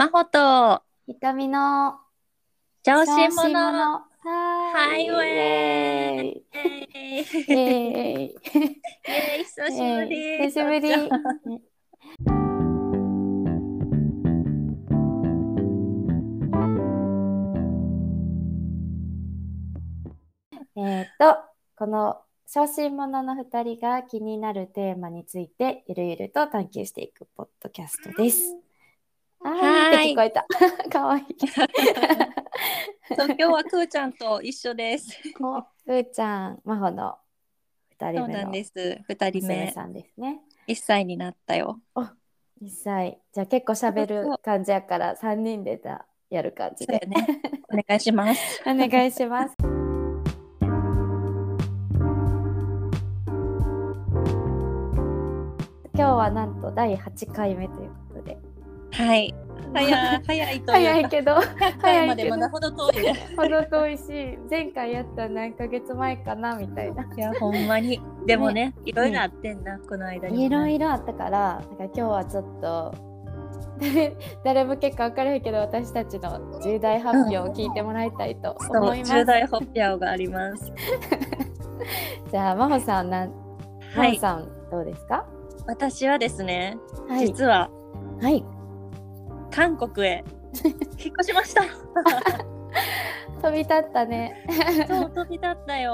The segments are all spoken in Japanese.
真帆と。瞳の。調子小者。はハイウェイイイエーイ。イエーイ。イエーイ久しぶり。久しぶり。えっとこの小心者の2人が気になるテーマについてゆるゆると探求していくポッドキャストです。はーいって聞こえた。かわいい。そう今日はくーちゃんと一緒ですお、ふーちゃん、まほの2人そうなん目のです二人目娘さんですね。一歳になったよ1歳。じゃあ結構喋る感じやから3人でじゃあやる感じで。ねお願いします お願いします。今日はなんと第8回目ということで。はい。早い 早いと早いけど、100回までまだほど遠いね。ほど遠いし、前回やった何ヶ月前かなみたいな。いやほんまに。でもねいろいろあってんな、この間にもいろろいろあったから、だから今日はちょっと誰誰も結構分からへんけど私たちの重大発表を聞いてもらいたいと思います。重大発表があります。じゃあ真帆さんなん、はい。真帆さんどうですか？私はですね、はい。実ははい。韓国へ。引っ越しました。飛び立ったね。そう飛び立ったよ。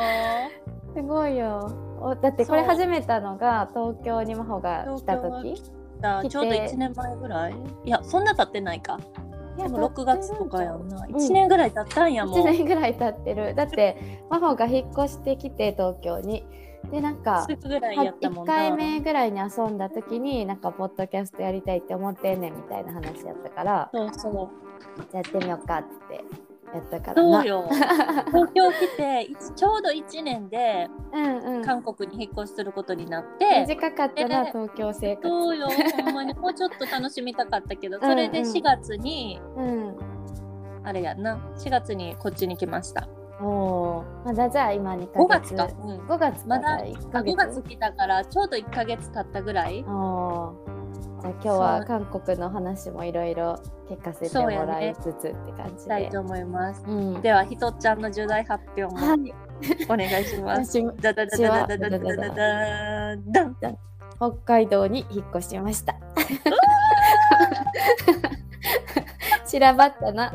すごいよ。おだってこれ始めたのが東京に真帆が来た時？ちょうど1年前ぐらい？いやそんな経ってないか。でも6月とかやんな。ん1年ぐらい経ったんやも1う年ぐらい経ってる。だって真帆が引っ越してきて東京に。でなんかすぐぐらいやったも1んな回目ぐらいに遊んだ時になんかポッドキャストやりたいって思ってんねんみたいな話やったからそうそう。じゃあやってみようかってやったから。なそうよ。東京来ていちょうど1年でうんうん。韓国に引っ越しすることになって、短かったなで東京生活。そうよ。ほんまにもうちょっと楽しみたかったけど うんうん。それで4月に、うん。あれやんな4月にこっちに来ましたおお、まだじゃあ今に五月か、うん、5月まだ5月来たからちょうど一か月経ったぐらい。おじゃあ今日は韓国の話もいろいろ聞かせてもらいつつって感じで。ね、いと思います、うん、ではひとちゃんの重大発表も、お願いします。北海道に引っ越しました。散らばったな。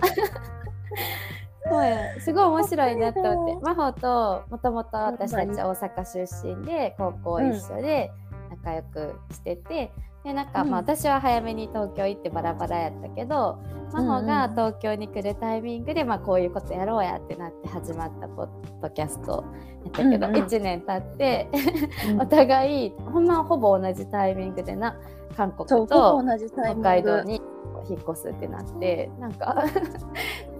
すごい面白いなと思って。真帆ともともと私たち大阪出身で高校一緒で仲良くしてて、でなんか、うん。まあ私は早めに東京行ってバラバラやったけど真帆がうん東京に来るタイミングで、まあ、こういうことやろうやってなって始まったポッドキャストやったけど、うんうん。1年経って お互いほんまほぼ同じタイミングでな韓国と北海道に引っ越すってなってなんか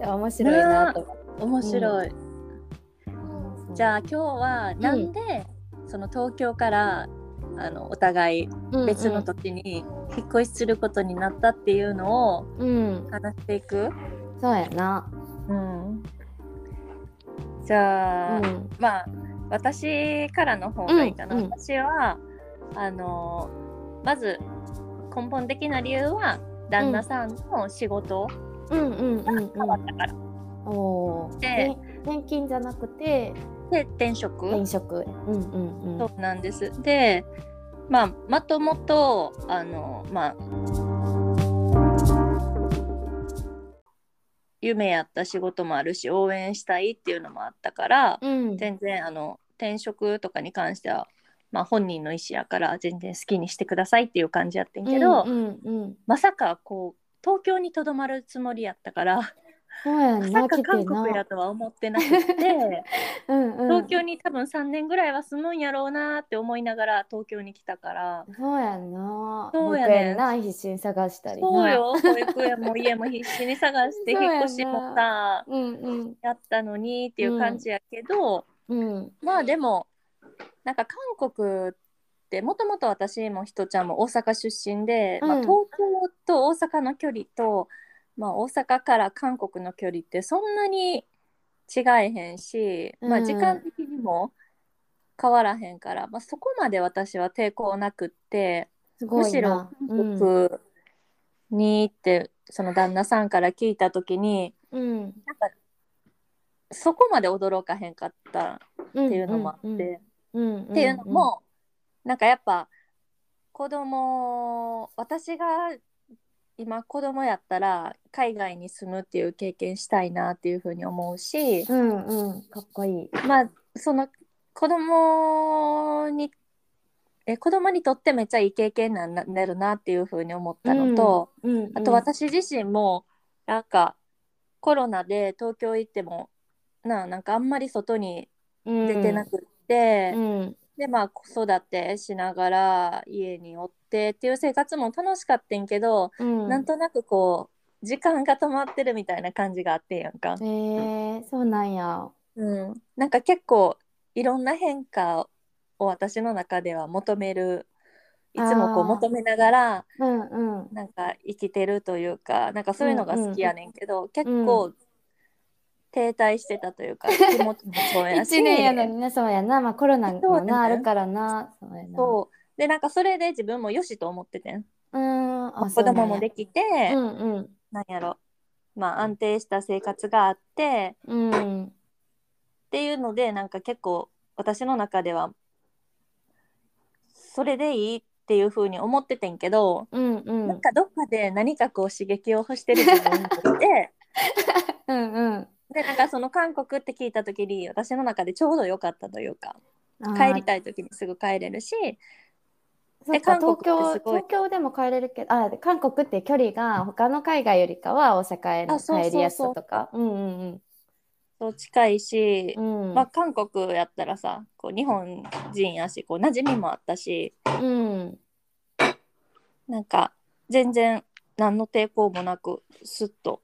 面白いなと。思って。面白い。じゃあ今日はなんで、うその東京からあのお互い別の土地に引っ越しすることになったっていうのをうん、うん、話していく？そうやな。うん、じゃあ、うん。まあ私からの方がいいかな、うんうん。私はあのまず根本的な理由は旦那さんの仕事うんうんうんが変わったから、で転勤じゃなくてで転職転職。うんうんうん。そうなんですでまあまともとあのまあ夢やった仕事もあるし応援したいっていうのもあったから、うん。全然あの転職とかに関しては、まあ、本人の意思やから全然好きにしてくださいっていう感じやってんけど、うんうんうん。まさかこう東京にとどまるつもりやったからま。さか韓国やとは思ってなくて うんうん。東京に多分3年ぐらいは住むんやろうなって思いながら東京に来たから。そうやんな。そうやねな必死に探したりな。そう。よ 保育園も家も必死に探して引っ越しもさうんうんやったのにっていう感じやけど、うん。まあでもなんか韓国ってもともと私もひとちゃんも大阪出身で、まあ、うん東京と大阪の距離と、まあ、大阪から韓国の距離ってそんなに違えへんし、まあ、うん時間的にも変わらへんから、まあ、そこまで私は抵抗なくってすごむしろ。韓国に行ってその旦那さんから聞いた時にうん。なんかそこまで驚かへんかったっていうのもあって、うんうんっていうのも、なんかやっぱ子供私が今子供やったら海外に住むっていう経験したいなっていうふうに思うし、うんうんかっこいい。まあその子供にえ子供にとってめっちゃいい経験なんななるなっていうふうに思ったのと、うんうん、あと私自身もなんかコロナで東京行ってもななんかあんまり外に出てなくって、うんでまあ子育てしながら家におってっていう生活も楽しかったんけど、うん、なんとなくこう時間が止まってるみたいな感じがあってんやんかへ。えそうなんや。うん、なんか結構いろんな変化を私の中では求めるいつもこう求めながらうんうん。なんか生きてるというかなんかそういうのが好きやねんけど、結うん構停滞してたというか 気持ちもそうやし一年やのにね、そうやな。まあコロナもな、あるからな。そうやな。そうでなんかそれで自分もよしと思っててんう。うん。あ子供もでききて、うんうん。なんやろまあ安定した生活があってうん。っていうのでなんか結構私の中ではそれでいいっていう風に思っててんけど、うんうん。なんかどっかで何かこう刺激を欲してる自分がいてうん うん。でなんかその韓国って聞いた時に私の中でちょうど良かったというか帰りたい時にすぐ帰れるしそっか韓国東京でも帰れるけどあ韓国って距離が他の海外よりかは大阪への帰りやすさとか。そう近いし、うん。うんまあ、韓国やったらさこう日本人やしこう馴染みもあったしうん。なんか全然何の抵抗もなくスッと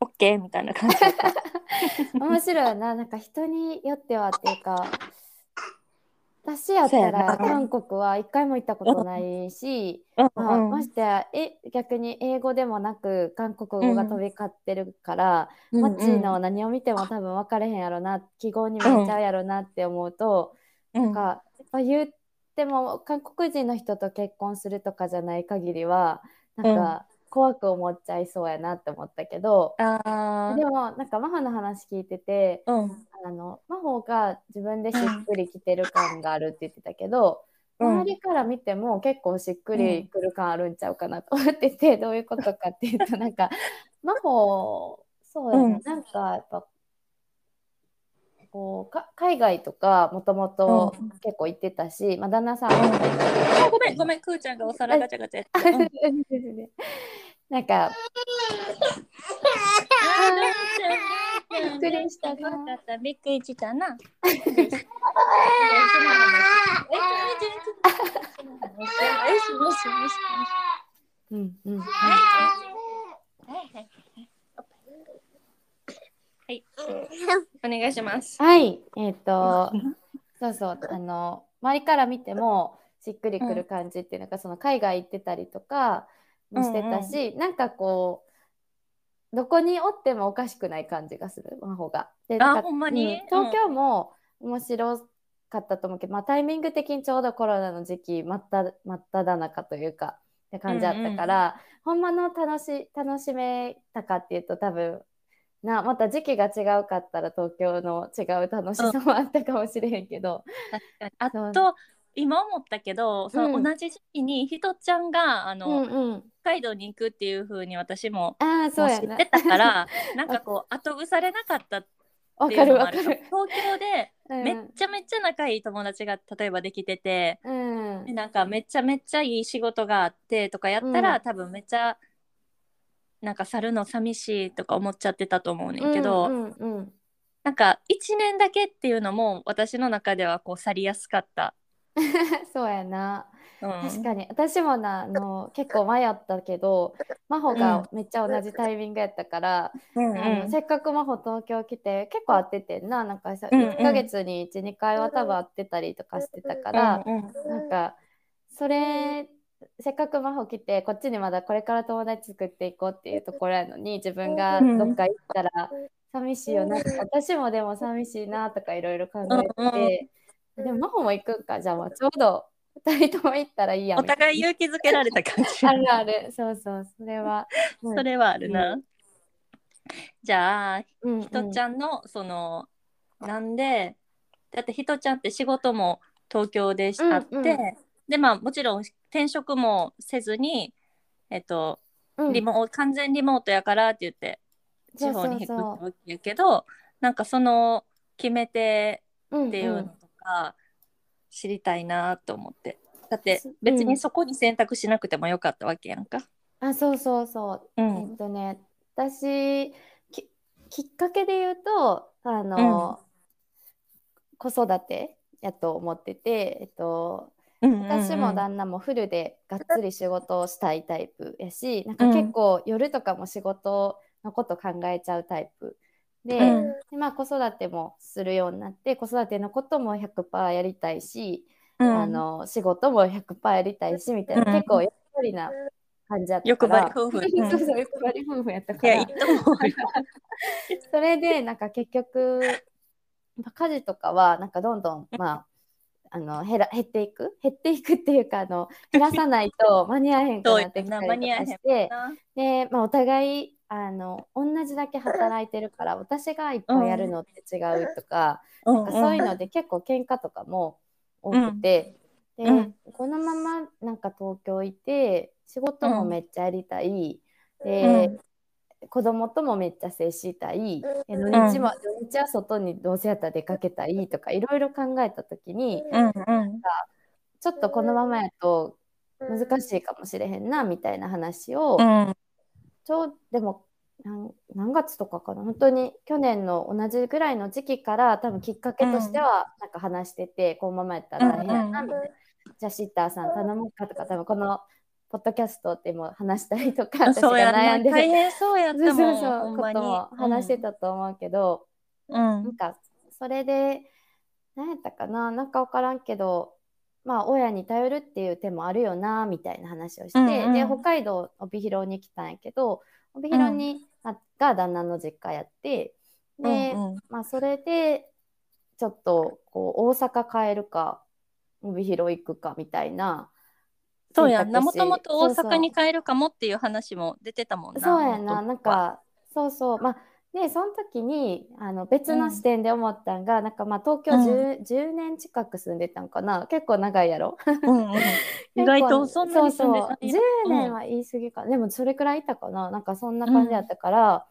OK みたいな感じ。面白いな。なんか人によってはっていうか私やったら韓国は一回も行ったことないし、うん。まあ、うん。ましてやえ逆に英語でもなく韓国語が飛び交ってるから、マッチーの何を見ても多分分かれへんやろな記号に見えちゃうやろなって思うと、うん。なんかやっぱ言っても韓国人の人と結婚するとかじゃない限りはなんか怖く思っちゃいそうやなって思ったけど、あでもなんかマハの話聞いててーうん。あのマホが自分でしっくりきてる感があるって言ってたけど、うん。周りから見ても結構しっくりくる感あるんちゃうかなと思ってて、どういうことかっていうとなんかマホそうやな、うん。なんかやっぱこうか海外とかもともとうん結構行ってたし、まあ、旦那さんうん。も、あごめんごめんくーちゃんがお皿ガチャガチャやってる。うんなんかびっくりしたなびっくりした。な。うんうんはい、お願いします。はい。えっ、と そうそう。あの周りから見てもしっくりくる感じっていうのが、その海外行ってたりとかもしてたし、なんかこうどこにおってもおかしくない感じがする真帆が。でなんかほんまに？うん。東京も面白かったと思うけど、まあ、タイミング的にちょうどコロナの時期真った真っただ中というかって感じだったから、ほんまの楽し楽しめたかっていうと多分なまた時期が違うかったら東京の違う楽しさもあったかもしれへんけど、あと今思ったけど、そのうん。同じ時期にひとちゃんがあの、うんうん、北海道に行くっていう風に私もああそうやな。知ってたから、なんかこう後腐れなかったっていうのもある。東京でうん。めっちゃめっちゃ仲いい友達が例えばできてて、うん。でなんかめっちゃめっちゃいい仕事があってとかやったら、うん。多分めっちゃなんか去るの寂しいとか思っちゃってたと思うねんけど、うんうんうん。なんか1年だけっていうのも私の中ではこう去りやすかった。そうやな。うん、確かに。私もなあの結構迷ったけど真帆がめっちゃ同じタイミングやったから、うんうん。あのせっかく真帆東京来て結構会っててんな。なんかさ、うんうん。1ヶ月に12回は多分会ってたりとかしてたから、うんうん。なんかそれせっかく真帆来てこっちにまだこれから友達作っていこうっていうところやのに自分がどっか行ったら寂しいよな、私もでも寂しいなとかいろいろ考えてて、でも真帆も行くんか。じゃあもうちょうど2人とも行ったらいいやおみたい互い勇気づけられた感じ。なあるある。そうそう。それは それはあるな、じゃあうんひとちゃんのそのなんでだってひとちゃんって仕事も東京でしうんあって、うんでまあもちろん転職もせずにえっとうん。リモ完全リモートやからって言って地方に引っ越したわけやけどなんかその決め手うんっていうのとか知りたいなと思って。だってうん。別にそこに選択しなくてもよかったわけやんか。あそうそうそう。うえんっとね私ききっかけで言うとあの、子育てやと思ってて、えっと、私も旦那もフルでがっつり仕事をしたいタイプやしなんか結構夜とかも仕事のこと考えちゃうタイプで,、うん。でまあ、子育てもするようになって子育てのことも100%やりたいし、うん。あの仕事も100%やりたいしみたいな、うん。結構やっぱりな感じやった欲から。張り夫婦。う んそうそう欲張り夫婦やったかいや、ら。それでなんか結局まあ家事とかはなんかどんどんまああの減ら減っていく？減っていくっていうかあの減らさないと間に合えへんくなってきたりとかして。で、まあ、お互いあの同じだけ働いてるから私がいっぱいやるのって違うとか,、なんかそういうので結構喧嘩とかも多くて、で、うん。このままなんか東京いて仕事もめっちゃやりたい、で、子供ともめっちゃ接したい、え土日も、土日は外にどうせやったら出かけたいとかいろいろ考えた時に、うんうん。ちょっとこのままやと難しいかもしれへんなみたいな話を、うん。ちょうでも何何月とかかな。本当に去年の同じぐらいの時期から多分きっかけとしてはなんか話してて、このままやったら大変やなみたいな、じゃあシッターさん頼むかとか多分このポッドキャストっても話したりとか私が悩んでる。大変そうやったもん。そうことも話してたと思うけど、うん。なんかそれで何やったかな。なんか分からんけどまあ親に頼るっていう手もあるよなみたいな話をして、うんうん。で北海道帯広に来たんやけど帯広に、まあが旦那の実家やってで、うんうん。まあそれでちょっとこう大阪帰るか帯広行くかみたいなそうやん。なもともと大阪に帰るかもっていう話も出てたもんな。そうやな、なんか、そうそう、まあ、で、その時に、あの、別の視点で思ったんが、なんか、まあ、東京 10,、10年近く住んでたんかな、結構長いやろ。うんうん。意外とそんなに住んでたんや。そうそう、10年は言い過ぎか、でもそれくらいいたかな、なんかそんな感じだったから、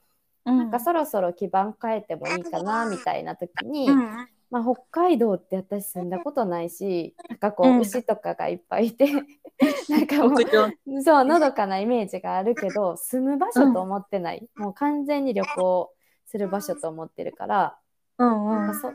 うん。なんかそろそろ基盤変えてもいいかな、みたいな時に、うんまあ、北海道って私住んだことないし、なんかこう、うん。牛とかがいっぱいいて、なんかもうそう、のどかなイメージがあるけど、住む場所と思ってない。もう完全に旅行する場所と思ってるから、うんうん。なんかそ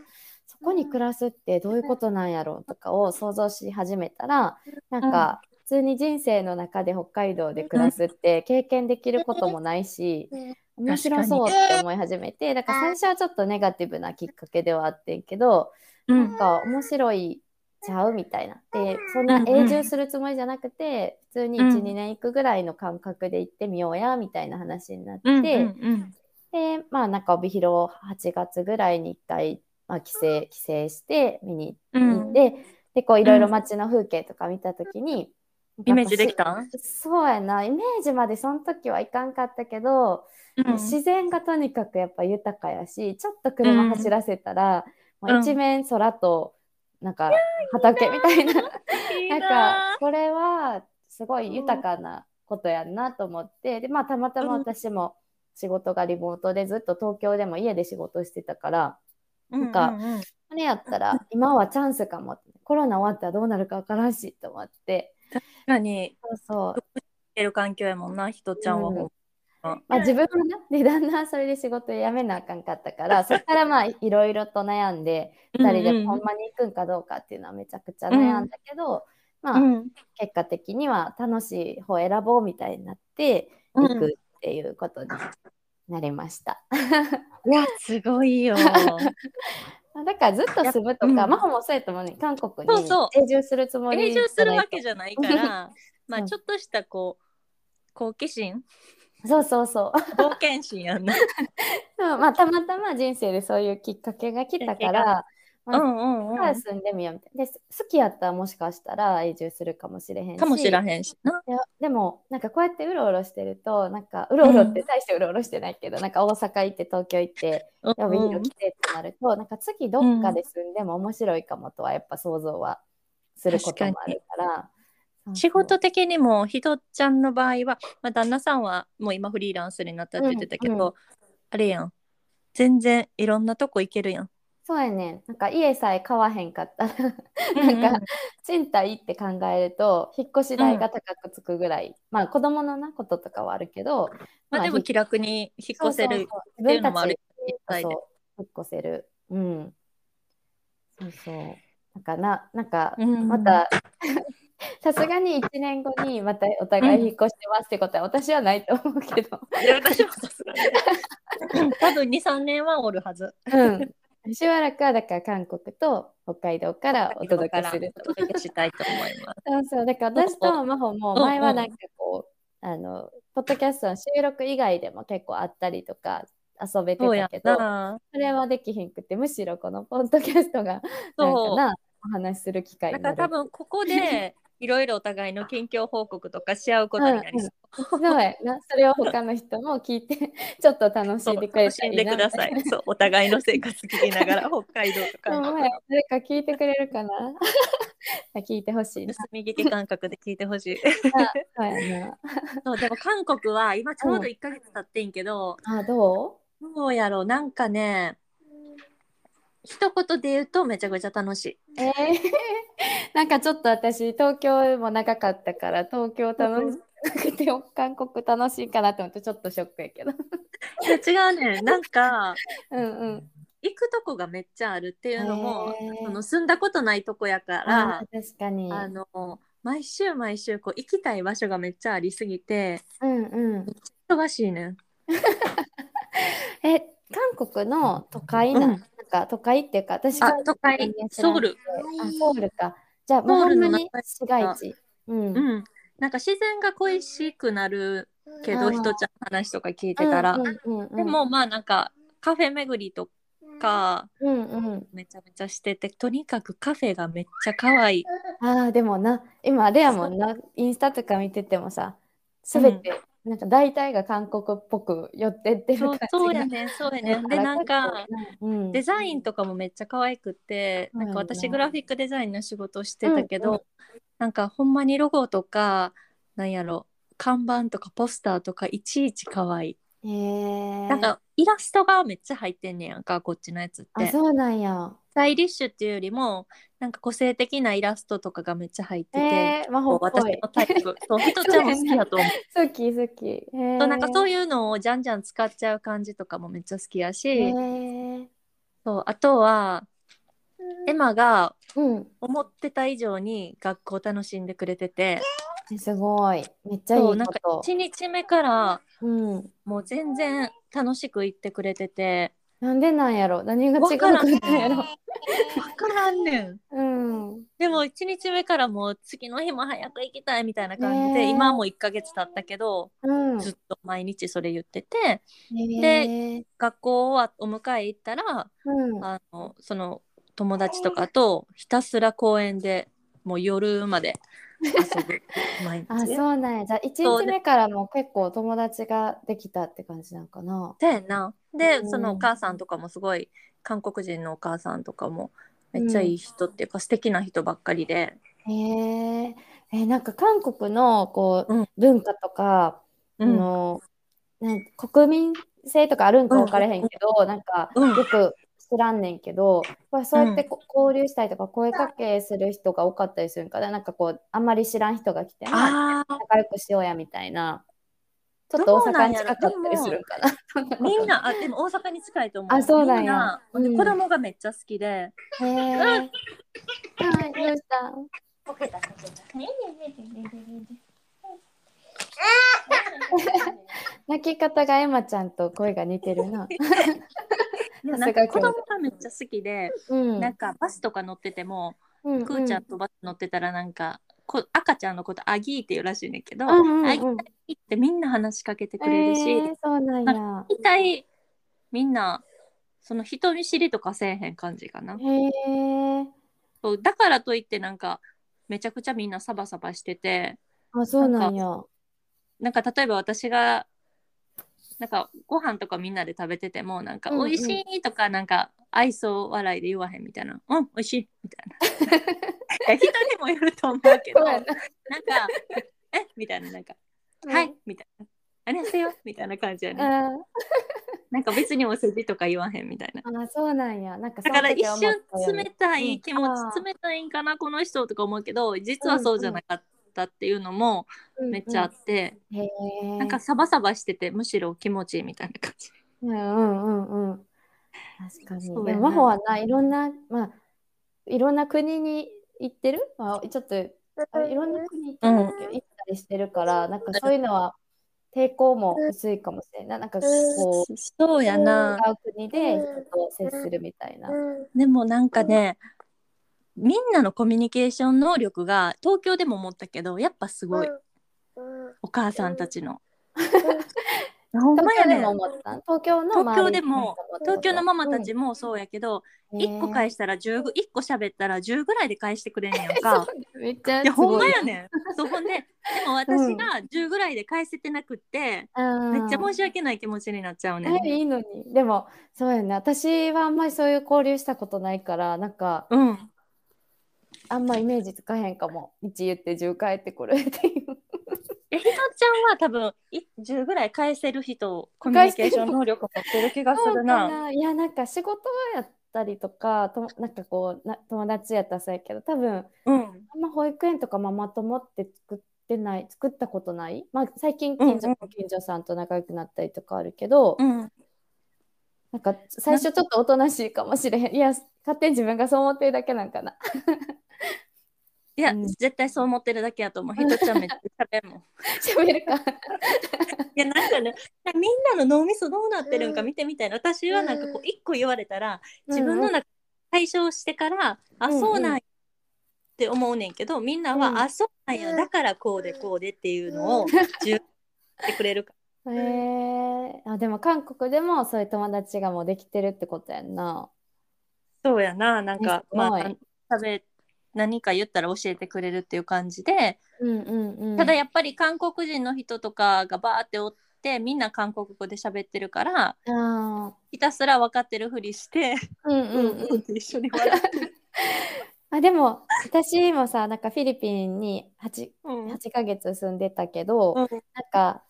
そこに暮らすってどういうことなんやろうとかを想像し始めたら、なんか普通に人生の中で北海道で暮らすって経験できることもないし、面白そうって思い始めて、だから最初はちょっとネガティブなきっかけではあってんけど、うなんんか面白いちゃうみたいな。で、そんな永住するつもりじゃなくて、普通に1、うん。2年行くぐらいの感覚で行ってみようや、みたいな話になって、うんうんうん。で、まあなんか帯広8月ぐらいに1回、まあ、帰省、帰省して見に行って、で、こういろいろ街の風景とか見たときに、イメージできたそうやな、イメージまでその時はいかんかったけど、うん。自然がとにかくやっぱ豊かやしちょっと車走らせたら、んもう一面空となんか畑みたいな、なんなかこれはすごい豊かなことやんなと思ってでまあたまたま私も仕事がリモートでずっと東京でも家で仕事してたからなんかあれやったら今はチャンスかもコロナ終わったらどうなるかわからんしと思って確かに。そうそう。いる環境やもんなひとちゃんは。ほんま。あ、自分もな、で、だんだんそれで仕事辞めなあかんかったから、そこからまあ、いろいろと悩んで、2人でほんまに行くんかどうかっていうのはめちゃくちゃ悩んだけど、まあ、うん。結果的には楽しい方選ぼうみたいになって、行くっていうことになりました。いやすごいよ だからずっと住むとか、うん。マホもそうやと思うね、韓国に永住するつもり永住するわけじゃないから まうんあちょっとしたこう好奇心？そうそうそう。冒険心やんな。うんまあ、たまたま人生でそういうきっかけが来たから、まあうんうんうん住んでみようみたいな。で、好きやったらもしかしたら移住するかもしれへんし。かもしらへんしな。でもなんかこうやってうろうろしてるとなんかうろうろって大してうろうろしてないけど、なんか大阪行って東京行ってうん予備費来てってなると、なんか次どっかで住んでも面白いかもとはやっぱ想像はすることもあるから。仕事的にもひとちゃんの場合は、まあ、旦那さんはもう今フリーランスになったって言ってたけど、うんうあれやん全然いろんなとこ行けるやん。そうやねん。なんか家さえ買わへんかったらうんなんか賃貸って考えると引っ越し代が高くつくぐらい、まあ子供のなこととかはあるけど、まあでも気楽に引っ越せるっていうのもある引っ越せる。うん。そうそう。なんかななんかうん。また さすがに1年後にまたお互い引っ越してますってことは私はないと思うけど、いや私もさすがに。多分23年はおるはず。うん、しばらくはだから韓国と北海道からお届けするお届けしたいと思います。そうそう、だから私と真帆も前はなんかこう、あの、ポッドキャストの収録以外でも結構あったりとか遊べてたけど、な。それはできひんくて、むしろこのポッドキャストがなんそうかな、お話しする機会だ。から多分ここでいろいろお互いの近況報告とかし合うことになりそう。そうやな、それを他の人も聞いて、ちょっと楽しそんでくれう楽しんでください。そうお互いの生活聞きながら 北海道とか誰か聞いてくれるかな？聞いてほしいな。盗み聞き感覚で聞いてほしい。そうやな。そうでも韓国は今ちょうど1ヶ月経ってんけど、あ、どどうやろう？なんかね一言で言うとめちゃくちゃ楽しい。うえー、なんかちょっと私、東京も長かったから、東京楽しくて、韓国楽しいかなと思って、ちょっとショックやけど。いや違うね なんかうんうん。行くとこがめっちゃあるっていうのも、へーその住んだことないとこやかあらー確かに。あの毎週毎週こう行きたい場所がめっちゃありすぎてうんうん。忙しいねん。え、韓国の都会な、うんか都会っていうか、私あが都会ソウル。あ、ソウルか。じゃあ、ソウルの市街地。うん。うん、なんか自然が恋しくなるけどひとちゃんの話とか聞いてたら、でもまあなんかカフェ巡りとかうんうん。めちゃめちゃしててとにかくカフェがめっちゃ可愛いああ、でもな、今あれやもんな、インスタとか見ててもさ、すべて、なんか大体が韓国っぽく寄ってってるそう感じがそうやねんそうやねん。でなんか、うん、デザインとかもめっちゃ可愛くって、うん。なんか私グラフィックデザインの仕事をしてたけど、うんうん。なんかほんまにロゴとかなんやろ看板とかポスターとかいちいち可愛い、へえなんかイラストがめっちゃ入ってんねやんかこっちのやつって。あ、そうなんや。スタイリッシュっていうよりもなんか個性的なイラストとかがめっちゃ入ってて、えー、魔法っ。私のタイプ そうひとちゃんも好きやと思う好き好き。へえそうなんかそういいうのをじゃんじゃん使っちゃう感じとかもめっちゃ好きやし、へえそうあとはエマがうん。思ってた以上に学校楽しんでくれててすごい。めっちゃいいこそうなんかと。1日目からうん。もう全然楽しく行ってくれててなんでなんやろ？何が違うわからんかったんやろ分からんねんうん。でも1日目からもう次の日も早く行きたいみたいな感じで、今はもう1ヶ月経ったけどうん。ずっと毎日それ言っててへえ学校はお迎え行ったらうん。あのその友達とかとひたすら公園でもう夜まで遊ぶ 毎あ、日。そうなんや。じゃあ、1そう日目からも結構友達ができたって感じなんかな。だよな。で、うんそのお母さんとかもすごい韓国人のお母さんとかもめっちゃいい人っていうか、素敵な人ばっかりで。へえ。え、なんか韓国のこう、うん文化とか、あうんの、なん国民性とかあるんか分からへんけど、なんかうんよく知らんねんけど、これそうやってこ交流したりとか声かけする人が多かったりするんかな。なんかこう、あんまり知らん人が来て、あ、仲良くしようやみたいな。ちょっと大阪に近かったりするんかな。みんな、あ、でも大阪に近いと思う。あそうなんうんで子供がめっちゃ好きで。へえ。はい、どうした？泣き方がエマちゃんと声が似てるな。なんか子供がめっちゃ好きで、うん。なんかバスとか乗ってても、うんくーちゃんとバス乗ってたらなんか、こ赤ちゃんのことアギーっていうらしいねんけど、うんうんうんアギーってみんな話しかけてくれるし、えーそうなんや。大体みんなその人見知りとかせえへん感じかな。へえ。そうだからといってなんかめちゃくちゃみんなサバサバしててあ、そうなんや。なんか例えば私がなんかご飯とかみんなで食べててもなんか美味しいとかなんか愛想笑いで言わへんみたいな「うん美味しい」みたいな。いや人にもよると思うけどなんかやな「えみたいななんか「はい」みたいな「ありがとう」みたいな感じやね。あなんか別にお世辞とか言わへんみたいな。あ、そうなんや。なんかだから一瞬冷たい気持うん冷たいんかなこの人とか思うけど実はそうじゃなかったっていうのもうめっちゃあって、うんうん。なんかサバサバしててむしろ気持ちいいみたいな感じ。うんうんうんうん。確かに。そうやなでも真帆はないろんな、まあ、いろんな国に行ってる、まあ、ちょっとあいろんな国行ってるんだけど、行ったりしてるから、なんかそういうのは抵抗も薄いかもしれない。なんかこう、そうやな。違う国で人と接するみたいな。でもなんかねみんなのコミュニケーション能力が東京でも思ったけどやっぱすごいお母さんたちの。ほんまやでも思った東京の東京でも東京のママたちももそうやけど、一個返したら10ぐ1個喋ったら10ぐらいで返してくれんねやんか。めっちゃいやほんまやね。ねん。そうほんででも私が10ぐらいで返せてなくって、めっちゃ申し訳ない気持ちになっちゃうねん。えいいのにでもそうやね私はあんまりそういう交流したことないからなんかうん。あんまイメージつかへんかも1言って10返ってくるっていうえひとちゃんは多分い10ぐらい返せる人コミュニケーション能力持ってる気がするな。ないやなんか仕事やったりとかとなんかこうな友達やったらそうやけど多分うん。あんま保育園とかママ友って作ってない作ったことない、まあ、最近近所,、うん近所さんと仲良くなったりとかあるけど、うん。なんか最初ちょっとおとなしいかもしれへんいや勝手に自分がそう思ってるだけなんかな。いや、うん。絶対そう思ってるだけやと思う。ひとちゃんめっちゃ喋るもん。喋るか。いやなんかねみんなの脳みそどうなってるんか見てみたいな。私はなんかこう一個言われたら自分の中で解消してから、あうんうん。そうなんやって思うねんけどみんなは、うん。あそうなんやだからこうでこうでっていうのを自由にってくれるか。へえあでも韓国でもそういう友達がもうできてるってことやんな。そうやななんかまあ食べ何か言ったら教えてくれるっていう感じで、うんうんうん。ただやっぱり韓国人の人とかがバーっておってみんな韓国語で喋ってるからあひたすら分かってるふりして、ーうんうんうん。って一緒に笑ってる。あでも私もさなんかフィリピンに 8, うん8ヶ月住んでたけど、うんなんか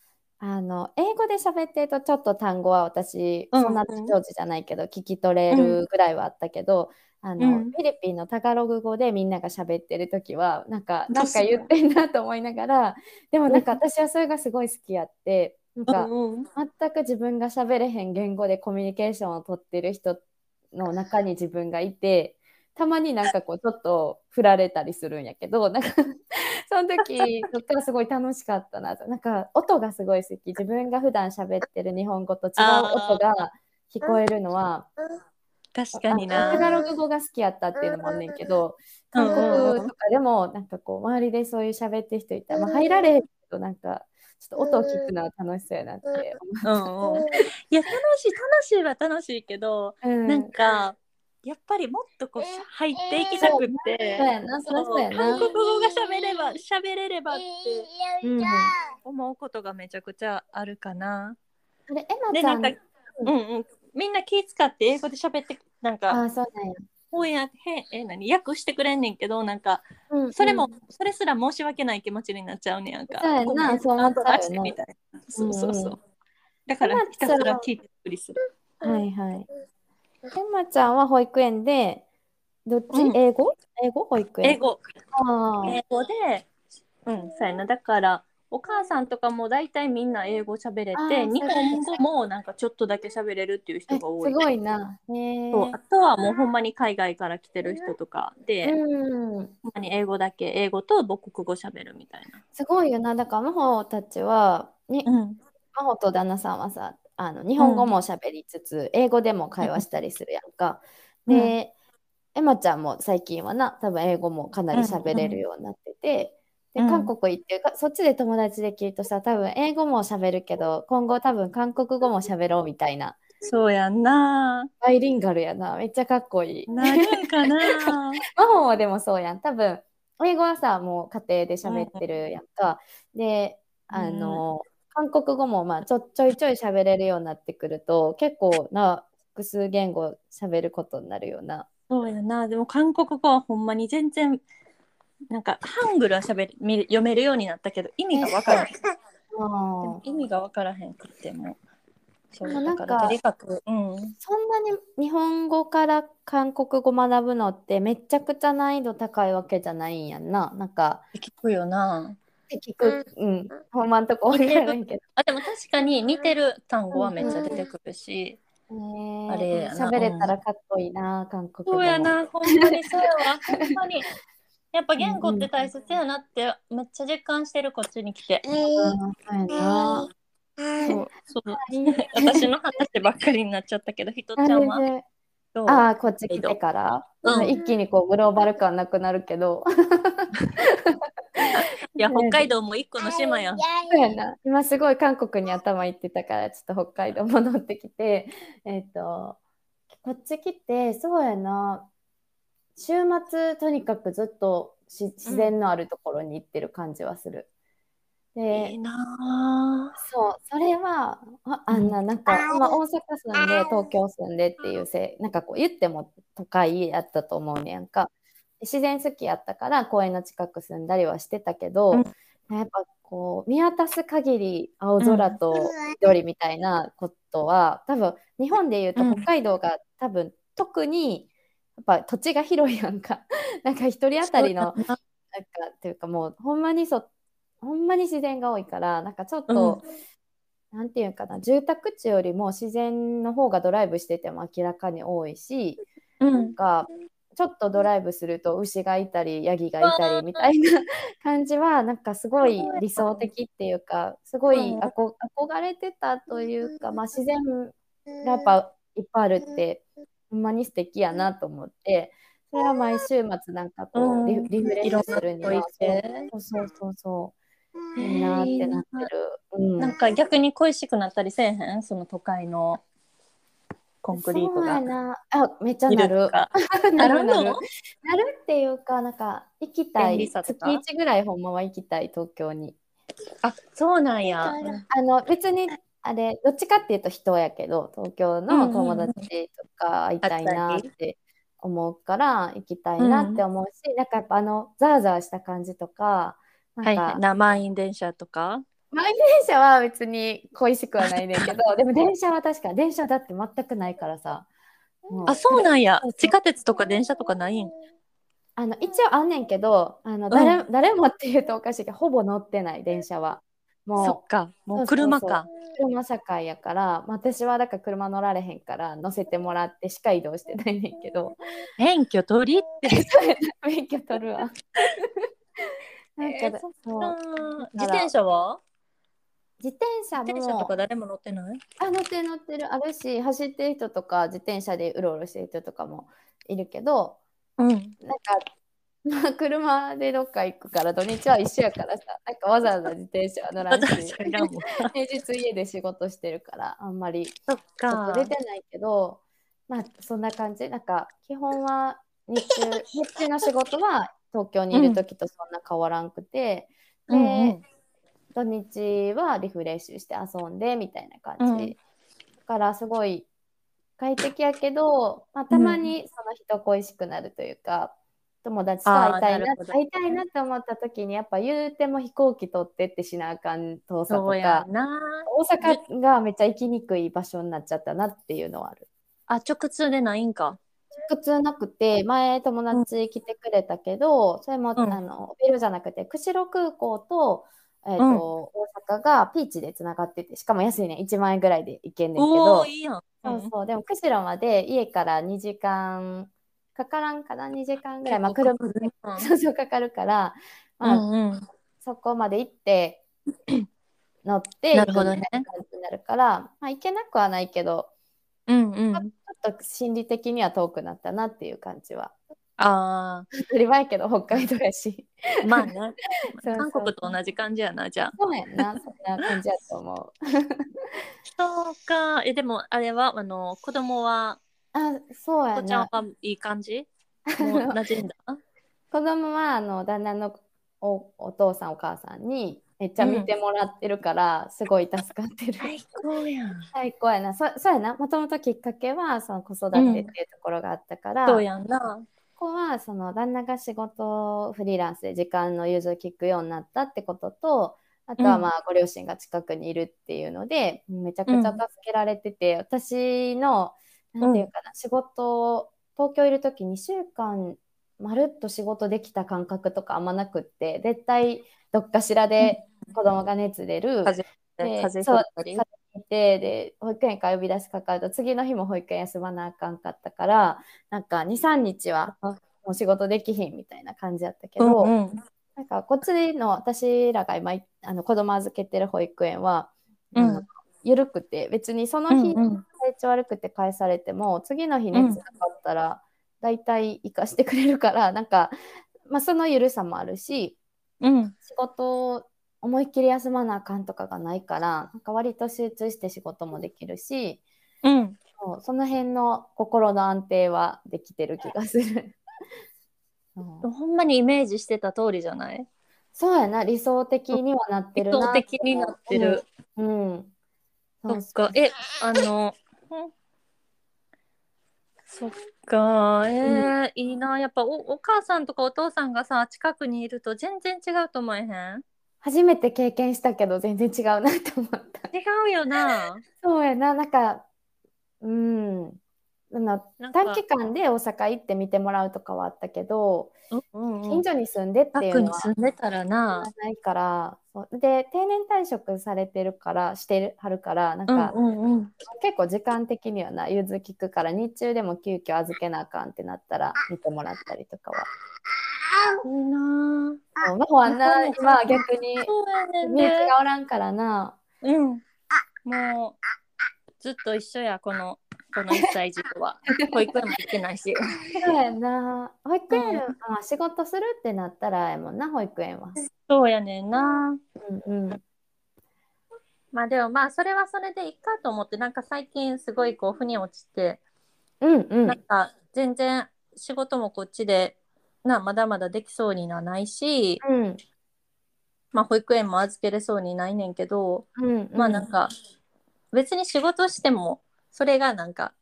あの英語で喋ってるとちょっと単語は私、うんそんな上手じゃないけど聞き取れるぐらいはあったけど、あのうん。フィリピンのタガログ語でみんなが喋ってる時はなんかどうんか言ってんなと思いながらでもなんか私はそれがすごい好きやってなんか全く自分が喋れへん言語でコミュニケーションを取ってる人の中に自分がいてたまになんかこうちょっと振られたりするんやけどなんかその時とかすごい楽しかったなと。なんか音がすごい好き。自分が普段喋ってる日本語と違う音が聞こえるのは確かにあタガな。ログ語が好きやったっていうのもあんねんけどうん韓国とかでもなんかこう周りでそういう喋ってる人いたら、まあ、入られへんけどなんかちょっと音を聞くのは楽しそうやなってうんうん、いや楽しい楽しいは楽しいけど、思う。うんなんかやっぱりもっとこう入っていきたくって、そうやな、そりゃそうやな韓。国語が喋れば喋れればってうん、あ思うことがめちゃくちゃあるかな。れ、エマちゃん。でなんか、うんうん、みんな気使って英語で喋ってなんかあ、そうなんや。翻訳へえ何訳してくれんねんけどなんかうんそれも、うんそれすら申し訳ない気持ちになっちゃうねやんか。そうやなそう思っちゃうよな後出してみたいな。そうそうそう。うんうんだからまあひたすら聞いてふりする。はいはい。エマちゃんは保育園で、どっち、うん英語？英語？保育園？英語あー英語で、うん、そうやな。だから、お母さんとかも大体みんな英語喋れあーて、日本語もなんかちょっとだけ喋れるっていうえ人が多い。すごいな。へえ。そうあとはもうほんまに海外から来てる人とかで、うん。ほんまに英語だけ、英語と母国語喋るみたいな。すごいよな。だから、真帆たちは、にうん。真帆と旦那さんはさ、あの日本語も喋りつつ、英語でも会話したりするやんか。うんで、エマちゃんも最近はな、多分英語もかなり喋れるようになってて、うんで、韓国行って、かそっちで友達できるとさ、多分英語も喋るけど、今後多分韓国語も喋ろうみたいなそうやんな。バイリンガルやな。めっちゃかっこいい。なるんかな。マホはでもそうやん。多分、英語はさ、もう家庭で喋ってるやんか。で、あの、韓国語もまあちょちょいちょい喋れるようになってくると、結構な複数言語喋ることになるよな。そうやな。でも韓国語はほんまに全然、なんかハングルは喋る見る読めるようになったけど、意味がわからへん。でも意味がわからへんくっても。そうだからとにかく、うん。そんなに日本語から韓国語学ぶのってめちゃくちゃ難易度高いわけじゃないんやんな。なんか、聞くよな。聞く、うん、ほんまんとこわからないけど。あ、でも確かに似てる単語はめっちゃ出てくるし。ねあれ喋れたらかっこいいな、韓国語も。そうやな、ほんまにそうやわ。ほんまに。やっぱ言語って大切やなってめっちゃ実感してるこっちに来て。うん。そう。そう私の話ばっかりになっちゃったけど、ひとちゃんは？あああ、こっち来てから、うん一気にこうグローバル感なくなるけど。いや、北海道も一個の島やん。そうやな。今すごい韓国に頭行ってたから、ちょっと北海道戻ってきて、えっ、と、こっち来て、そうやな。週末、とにかくずっとし自然のあるところに行ってる感じはする。で、いいなそう、それは、ああんな、なんか、まあ、大阪住んで、東京住んでっていうせい、なんかこう言っても都会やったと思うねやんか。自然好きやったから公園の近く住んだりはしてたけど、やっぱこう見渡す限り青空と緑みたいなことは、多分日本でいうとうん。北海道が多分特にやっぱ土地が広いやんか。なんか一人当たりのな。んかっていうかもうほんまにそほんまに自然が多いからなんかちょっと、なんていうかな住宅地よりも自然の方がドライブしてても明らかに多いしうん。なんかちょっとドライブすると牛がいたりヤギがいたりみたいな 感じはなんかすごい理想的っていうかすごいあこ憧れてたというか、まあ、自然がやっぱいっぱいあるってほんまに素敵やなと思ってそれは毎週末なんかこうリ,、うんリフレッシュするにはうそうそうそういいなってなってる。うんなんか逆に恋しくなったりせえへん？その都会のコンクリートが。なあめっちゃなる。か。なるなる。っていうか、なんか行きたい。月さとか？1ぐらいほんまは行きたい、東京に。あ、そうなんや。あの別にあれ、どっちかっていうと人やけど、東京の友達とか会いたいなって思うから行きたいなって思うし、なんかやっぱあのザーザーした感じとか、なんか、はいはい。な満員電車とか？満員電車は別に恋しくはないねんけど、でも電車は確かに電車だって全くないからさ。あ、そうなんや。地下鉄とか電車とかないん？あの一応あんねんけどあの誰,、誰もっていうとおかしいけどほぼ乗ってない電車はそもっか。もそうう車か。う車社会やから、まあ、私はだから車乗られへんから乗せてもらってしか移動してないねんけど免許取りって。免許取るわ なんかだ、そっそうか自転車は？自転車自転車ともか誰も乗ってない？あ乗ってる乗ってるあるし走ってる人とか自転車でうろうろしてる人とかもいるけどうん。なんか、まあ、車でどっか行くから土日は一緒やからさ。なんかわざわざ自転車は乗らんしわざわざいらんもん 平日家で仕事してるからあんまり。そっ。出てないけどまあそんな感じ。なんか基本は日中日中の仕事は東京にいる時とそんな変わらんくて、で、うんうん。土日はリフレッシュして遊んでみたいな感じ、うん。だからすごい快適やけど、まあ、たまにその人恋しくなるというか、友達と会いたいな会いたいなって思った時にやっぱ言うても飛行機取ってってしなあかん遠さとかな。大阪がめっちゃ行きにくい場所になっちゃったなっていうのはある。あ、直通でないんか。普通なくて前友達来てくれたけど、それも、うんあのビルじゃなくて釧路空港と,、えーと大阪がピーチでつながっててしかも安いね1万円ぐらいで行けんねんけおど。そうそうでも釧路まで家から2時間かからんかな？2時間ぐらい、まあ、車うん。そうそうかかるから、まあうんうん。そこまで行って 乗ってなるほどね。行くみたいな感じになるから、まあ、行けなくはないけどうんうん。ちょっと心理的には遠くなったなっていう感じは。あ当たり前やけど北海道やし。あまあね 韓国と同じ感じやなじゃあ。そうやんな。そんな感じやと思う。そうかえでもあれはあの子供はあそうやお子ちゃんなはいい感じ？もう馴染んだ？子供はあの旦那のおお父さんお母さんにめっちゃ見てもらってるから、すごい助かってる。最高やん。最高やな。そそうやな。もともときっかけはその子育てっていうところがあったから、そうこやんな。こはその旦那が仕事をフリーランスで時間の融通を聞くようになったってことと、あとはまあご両親が近くにいるっていうので、めちゃくちゃ助けられてて、私のなんていうかな、仕事東京いる時2週間まるっと仕事できた感覚とかあんまなくって絶対どっかしらで子供が熱出る、風邪てで保育園から呼び出しかかると次の日も保育園休まなあかんかったからなんか23日はあ。もう仕事できひんみたいな感じやったけど、うんうん。なんかこっちの私らが今いあの子供預けてる保育園は、うん緩くて別にその日、うんうん。体調悪くて返されても次の日熱なかったら大体生かしてくれるから、なんか、まあ、その緩さもあるしうん。仕事を思いっきり休まなあかんとかがないからなんか割と集中して仕事もできるしうん。そうその辺の心の安定はできてる気がする。そう。ほんまにイメージしてた通りじゃない？そうやな理想的にはなって理るな想的になってる。うん。うんそっか。え、あの、んそっか。えーいいな。やっぱおお母さんとかお父さんがさ、近くにいると全然違うと思えへん？初めて経験したけど全然違うなって思った。違うよな。そうやな、なんか、うん。あのなんか短期間で大阪行って見てもらうとかはあったけど、うんうん近所に住んでっていうのは住んでたらな。ないから、で定年退職されてるからしてるはるからなんうんか、うんうん。結構時間的にはな融通聞くから日中でも急遽預けなあかんってなったら見てもらったりとかは。いいな。そう真帆はな今は逆に身内ね。がおらんからな。うん。もう、ずっと一緒や、この、この1歳児とは。保育園も行ってないし。そうやな。保育園、うんまあ仕事するってなったらやもんな保育園は。そうやねんな。うんうん。まあでもまあそれはそれでいいかと思ってなんか最近すごいこう腑に落ちて、うんうんなんか全然仕事もこっちでなまだまだできそうにはないし、うんまあ保育園も預けれそうにないねんけど、うんまあなんか別に仕事してもそれがなんか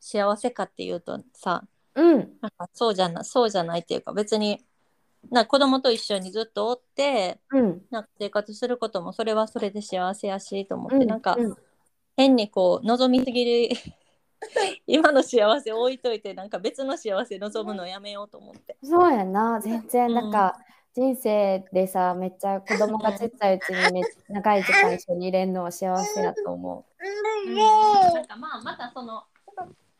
幸せかっていうとさうん。なんかそうじゃなそうじゃないっていうか別にな子供と一緒にずっとおってうん。なんか生活することもそれはそれで幸せやしと思って、うん。なんかうん。変にこう望みすぎる 今の幸せ置いといてなんか別の幸せ望むのやめようと思って。そうやな。全然なんか、人生でさめっちゃ子供がちっちゃいうちにめ長い時間一緒にいれんのは幸せやと思うんなんかまあまたその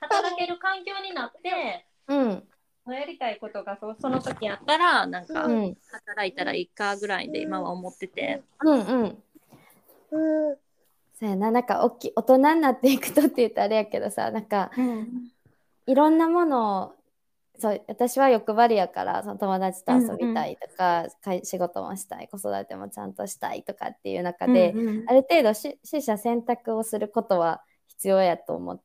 働ける環境になってう。うんやりたいことがそその時やったらなんかうん働いたらいいかぐらいで今は思ってて。うんうん。そうやななんか大きい大人になっていくとって言ったらあれやけどさなんかいろんなものをそう私は欲張りやからその友達と遊びたいとか、かい仕事もしたい子育てもちゃんとしたいとかっていう中で、うんうん。ある程度し取捨選択をすることは必要やと思う。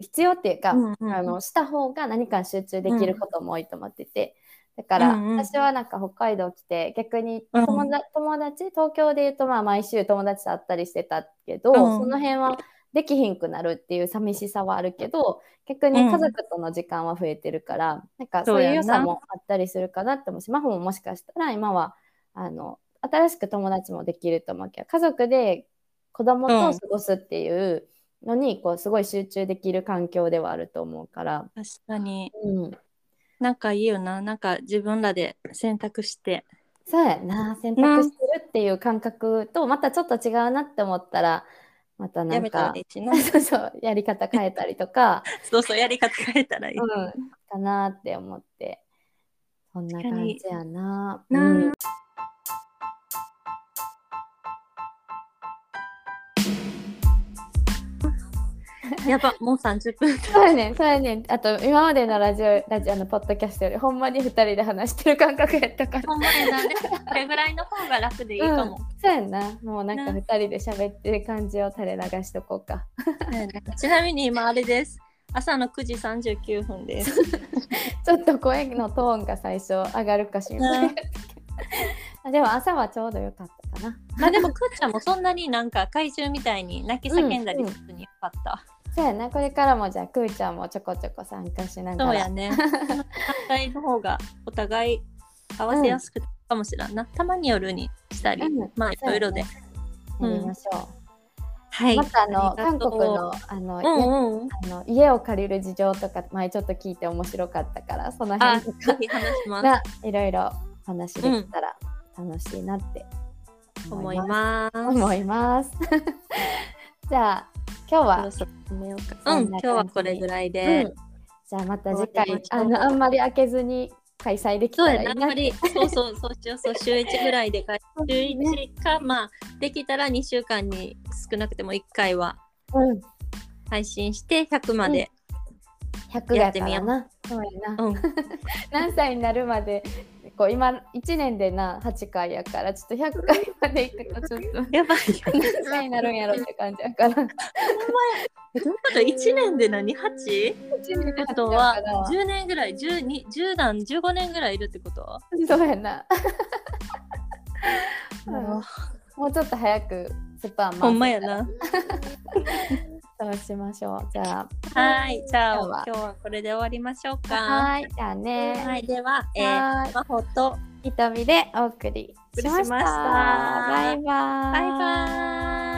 必要っていうか、うんうんあのした方が何かに集中できることも多いと思ってて、だから、うんうん。私はなんか北海道来て逆にうん。友達,、友達東京で言うとまあ毎週友達と会ったりしてたけど、うん。その辺はできひんくなるっていう寂しさはあるけど逆に家族との時間は増えてるから、なんかそういう良さもあったりするかなって思うし真帆ももしかしたら今はあの新しく友達もできると思うけど家族で子供と過ごすっていうのに、こうすごい集中できる環境ではあると思うから、確かに。うん、なんかいいよな。なんか自分らで選択して。そうやな。選択してるっていう感覚とまたちょっと違うなって思ったらまたなんか。そうそうやり方変えたりとか、そうそうやり方変えたらいい。うん、かなって思ってそんな感じやな。なうん やばもう30分そうやねんそうやねん。あと今までのラジオラジオのポッドキャストよりほんまに2人で話してる感覚やったから。ほんまやな。ねこれぐらいの方が楽でいいかも、うん、そうやんな。もうなんか2人で喋ってる感じを垂れ流しとこうか。ちなみに今あれです。朝の9時39分です。ちょっと声のトーンが最初上がるかしら、ね、でも朝はちょうどよかったかな。まあでもくーちゃんもそんなになんか怪獣みたいに泣き叫んだりせずによかった。そうやな、これからもじゃあくーちゃんもちょこちょこ参加しながら。そうやね。反対の方がお互い合わせやすくかもしれんな。たまに夜にしたり、うんまあいろいろで。やりましょう。はい。またあの韓国のあの、うんうん。あの家を借りる事情とか前ちょっと聞いて面白かったからそのあ、辺とか いろいろお話できたら楽しいなって思います。思います。じゃあ今日は、うん今日はこれぐらいうんで。じゃあまた次回あのあんまり開けずに開催できたそうやな、あんらいいなまり、そうそう、そうしよう、そう、週1ぐらいでか、週1か、まあ、できたら2週間に少なくても1回はうん、配信して100まで。100やからな。そうやな。うん、何歳になるまでこう今1年でな8回やからちょっと100回までいくとちょっと やばい。何歳になるんやろって感じやから。えどういうこと ?1 年で何？8? 1年ってことは10年ぐらい？10, 10段？15年ぐらいいるってこと？そうやな。もうちょっと早くスパンほんまやな。そうしましょう。じゃはい、じゃあ今日はこれで終わりましょうあ。か。はい。じゃあね。はい、では、えはー、魔法と瞳でお送りしました。お送りしましたバイバイ。バイバーイ。